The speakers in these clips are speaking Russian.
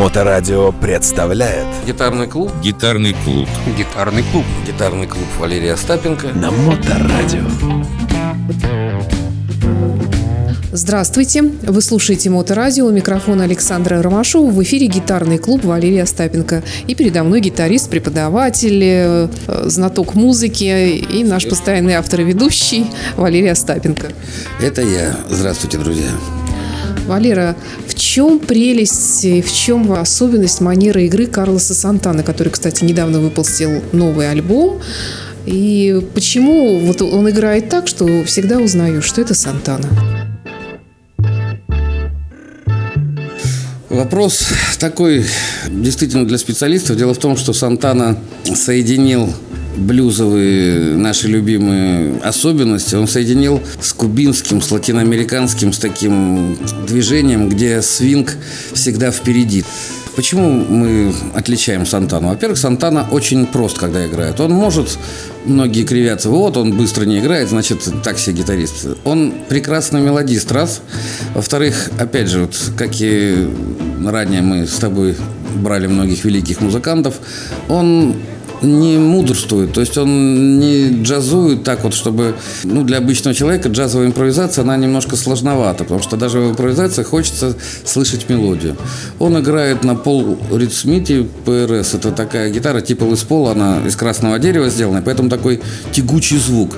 Моторадио представляет Гитарный клуб. Гитарный клуб. Гитарный клуб. Гитарный клуб Валерия Остапенко. на Моторадио. Здравствуйте! Вы слушаете Моторадио, у микрофона Александра Ромашова, в эфире гитарный клуб Валерия Остапенко. И передо мной гитарист, преподаватель, э, знаток музыки и наш постоянный автор и ведущий Валерий Остапенко. Это я. Здравствуйте, друзья. Валера, чем прелесть, в чем особенность манеры игры Карлоса Сантана, который, кстати, недавно выпустил новый альбом? И почему вот он играет так, что всегда узнаешь, что это Сантана? Вопрос такой действительно для специалистов. Дело в том, что Сантана соединил блюзовые наши любимые особенности. Он соединил с кубинским, с латиноамериканским, с таким движением, где свинг всегда впереди. Почему мы отличаем Сантану? Во-первых, Сантана очень прост, когда играет. Он может, многие кривятся, вот он быстро не играет, значит, так себе гитарист. Он прекрасный мелодист, раз. Во-вторых, опять же, вот, как и ранее мы с тобой брали многих великих музыкантов, он не мудрствует, то есть он не джазует так вот, чтобы, ну, для обычного человека джазовая импровизация, она немножко сложновата, потому что даже в импровизации хочется слышать мелодию. Он играет на пол ритмите ПРС, это такая гитара типа Лес Пол, она из красного дерева сделана, поэтому такой тягучий звук.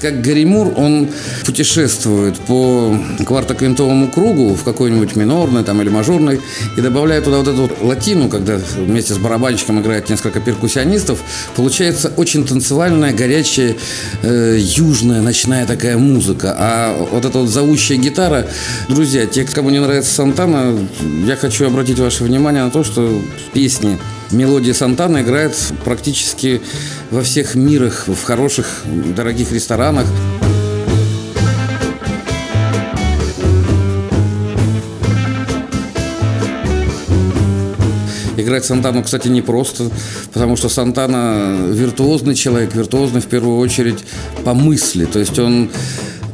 Как Гаримур, он путешествует по квартоквинтовому кругу в какой-нибудь минорный там, или мажорный и добавляет туда вот эту вот латину, когда вместе с барабанщиком играет несколько перкуссионистов, получается очень танцевальная, горячая, э, южная, ночная такая музыка. А вот эта вот зовущая гитара, друзья, те, кому не нравится Сантана, я хочу обратить ваше внимание на то, что в песне Мелодия Сантана играет практически во всех мирах, в хороших, дорогих ресторанах. Играть Сантану, кстати, непросто, потому что Сантана виртуозный человек, виртуозный в первую очередь по мысли. То есть он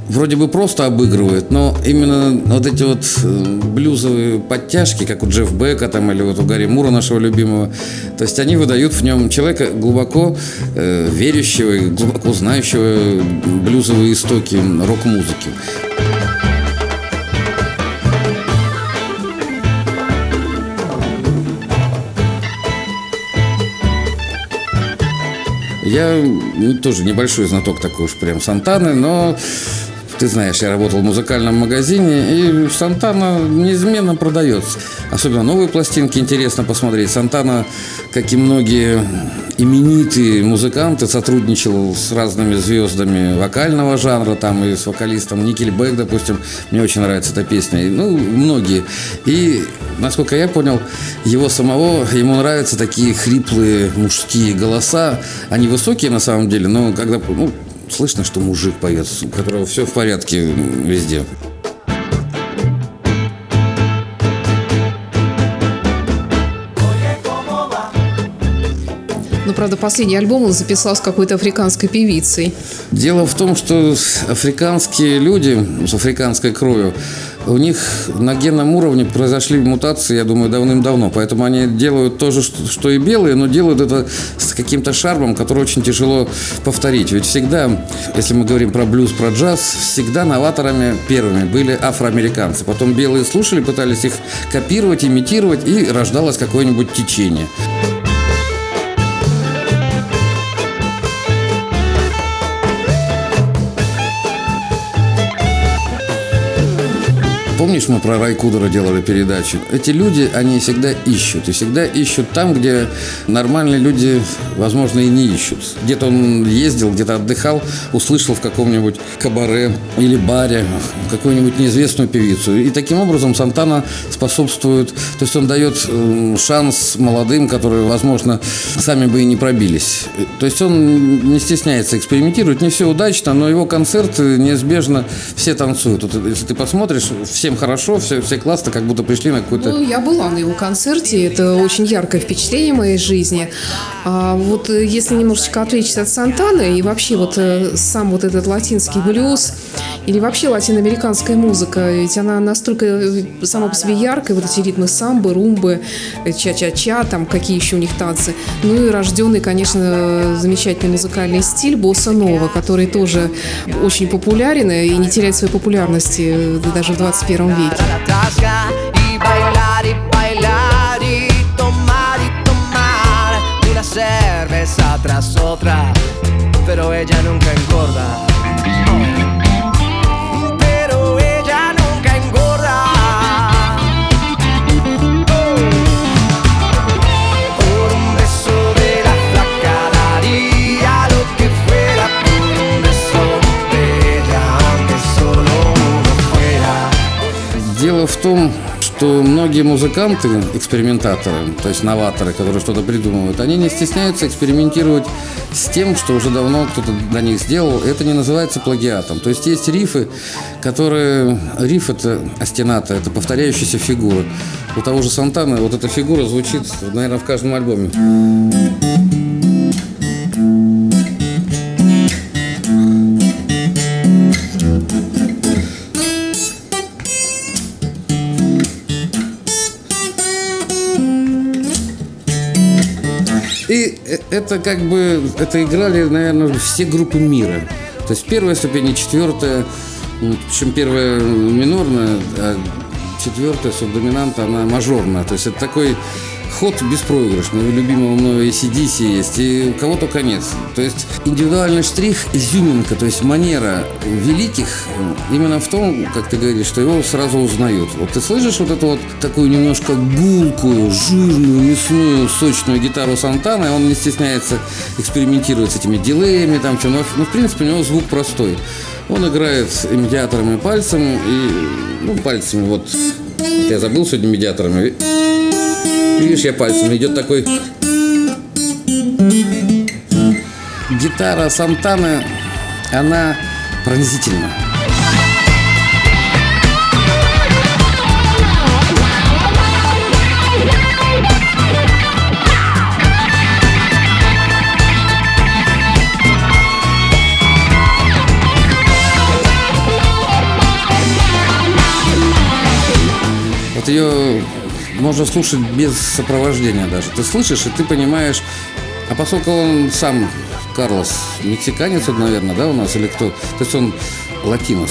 вроде бы просто обыгрывает, но именно вот эти вот э, блюзовые подтяжки, как у Джефф Бека там, или вот у Гарри Мура, нашего любимого, то есть они выдают в нем человека глубоко э, верящего и глубоко знающего блюзовые истоки рок-музыки. Я ну, тоже небольшой знаток такой уж прям Сантаны, но ты знаешь, я работал в музыкальном магазине, и Сантана неизменно продается. Особенно новые пластинки интересно посмотреть. Сантана, как и многие именитые музыканты, сотрудничал с разными звездами вокального жанра, там и с вокалистом Никельбэк, допустим. Мне очень нравится эта песня. Ну, многие. И, насколько я понял, его самого, ему нравятся такие хриплые мужские голоса. Они высокие на самом деле, но когда, ну, слышно, что мужик поет, у которого все в порядке везде. Правда, последний альбом он записал с какой-то африканской певицей. Дело в том, что африканские люди с африканской кровью, у них на генном уровне произошли мутации, я думаю, давным-давно. Поэтому они делают то же, что и белые, но делают это с каким-то шармом, который очень тяжело повторить. Ведь всегда, если мы говорим про блюз, про джаз, всегда новаторами первыми были афроамериканцы. Потом белые слушали, пытались их копировать, имитировать, и рождалось какое-нибудь течение. Помнишь, мы про Райкудера делали передачу? Эти люди, они всегда ищут. И всегда ищут там, где нормальные люди, возможно, и не ищут. Где-то он ездил, где-то отдыхал, услышал в каком-нибудь кабаре или баре какую-нибудь неизвестную певицу. И таким образом Сантана способствует, то есть он дает шанс молодым, которые, возможно, сами бы и не пробились. То есть он не стесняется экспериментировать. Не все удачно, но его концерты неизбежно все танцуют. Вот если ты посмотришь, все всем хорошо, все, все классно, как будто пришли на какой-то... Ну, я была на его концерте, это очень яркое впечатление моей жизни. А вот э, если немножечко отвлечься от Сантаны и вообще вот э, сам вот этот латинский блюз или вообще латиноамериканская музыка, ведь она настолько э, сама по себе яркая, вот эти ритмы самбы, румбы, э, ча-ча-ча, там какие еще у них танцы. Ну и рожденный, конечно, замечательный музыкальный стиль босса нова, который тоже очень популярен и не теряет своей популярности э, даже в 21 веке. pero ella nunca engorda. В том, что многие музыканты, экспериментаторы, то есть новаторы, которые что-то придумывают, они не стесняются экспериментировать с тем, что уже давно кто-то до них сделал. Это не называется плагиатом. То есть есть рифы, которые... Риф – это остената, это повторяющиеся фигуры. У того же Сантана вот эта фигура звучит, наверное, в каждом альбоме. И э, это как бы, это играли, наверное, все группы мира. То есть первая ступень и четвертая, м, причем первая минорная, а четвертая субдоминанта, она мажорная. То есть это такой ход беспроигрышный. Любимого мною ACDC есть, и у кого только нет. То есть индивидуальный штрих, изюминка, то есть манера великих э, именно в том, как ты говоришь, что его сразу узнают. Вот ты слышишь вот эту вот такую немножко гулкую, жирную, мясную, сочную гитару Сантана, и он не стесняется экспериментировать с этими дилеями, там что, ну, в принципе, у него звук простой. Он играет с медиатором и пальцем, и, ну, пальцами, вот, я забыл сегодня медиаторами, Видишь, я пальцем идет такой... Гитара Сантаны, она пронзительна. Вот ее можно слушать без сопровождения даже. Ты слышишь, и ты понимаешь, а поскольку он сам, Карлос, мексиканец, наверное, да, у нас, или кто? То есть он латинос.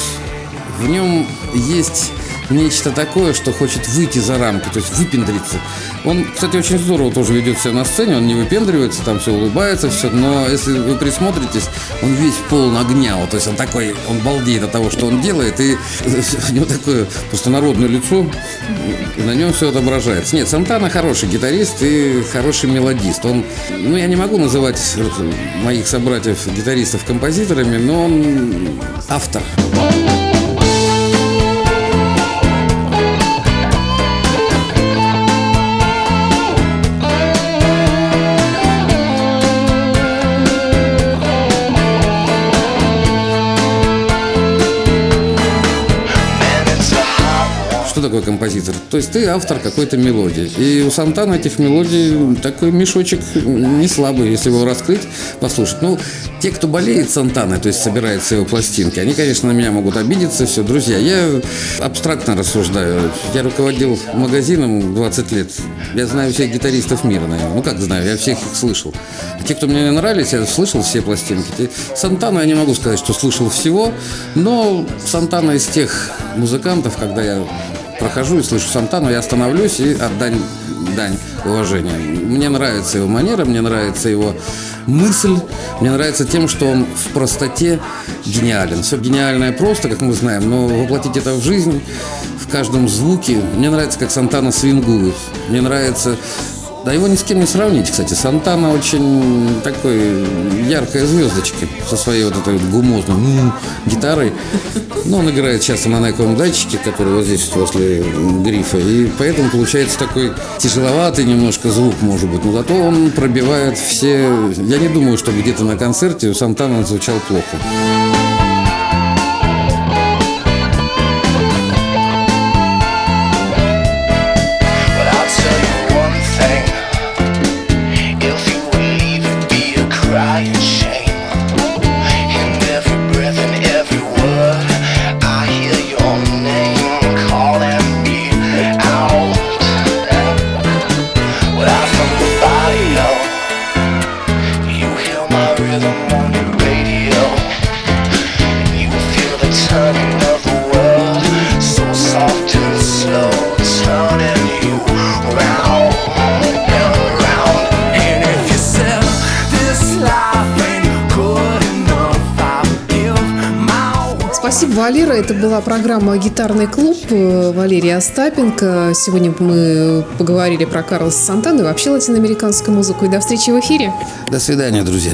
В нем есть нечто такое, что хочет выйти за рамки, то есть выпендриться. Он, кстати, очень здорово тоже ведет себя на сцене, он не выпендривается, там все улыбается, все, но если вы присмотритесь, он весь полон огня, вот, то есть он такой, он балдеет от того, что он делает, и у него такое просто народное лицо, и на нем все отображается. Нет, Сантана хороший гитарист и хороший мелодист. Он, ну, я не могу называть моих собратьев-гитаристов композиторами, но он автор. Композитор? То есть ты автор какой-то мелодии. И у Сантана этих мелодий такой мешочек не слабый, если его раскрыть, послушать. Ну, те, кто болеет Сантаной, то есть собирается его пластинки, они, конечно, на меня могут обидеться, все. Друзья, я абстрактно рассуждаю. Я руководил магазином 20 лет. Я знаю всех гитаристов мира, наверное. Ну, как знаю, я всех их слышал. А те, кто мне нравились, я слышал все пластинки. Сантана я не могу сказать, что слышал всего, но Сантана из тех музыкантов, когда я прохожу и слышу Сантану, я остановлюсь и отдань дань уважения. Мне нравится его манера, мне нравится его мысль, мне нравится тем, что он в простоте гениален. Все гениальное просто, как мы знаем, но воплотить это в жизнь, в каждом звуке. Мне нравится, как Сантана свингует. Мне нравится да его ни с кем не сравнить, кстати. Сантана очень такой яркая звездочка со своей вот этой гумозной гитарой. Но он играет часто на найковом датчике, который вот здесь возле грифа. И поэтому получается такой тяжеловатый немножко звук, может быть. Но зато он пробивает все... Я не думаю, что где-то на концерте у Сантана звучал плохо. Это была программа «Гитарный клуб» Валерия Остапенко. Сегодня мы поговорили про Карлоса Сантана и вообще латиноамериканскую музыку. И до встречи в эфире. До свидания, друзья.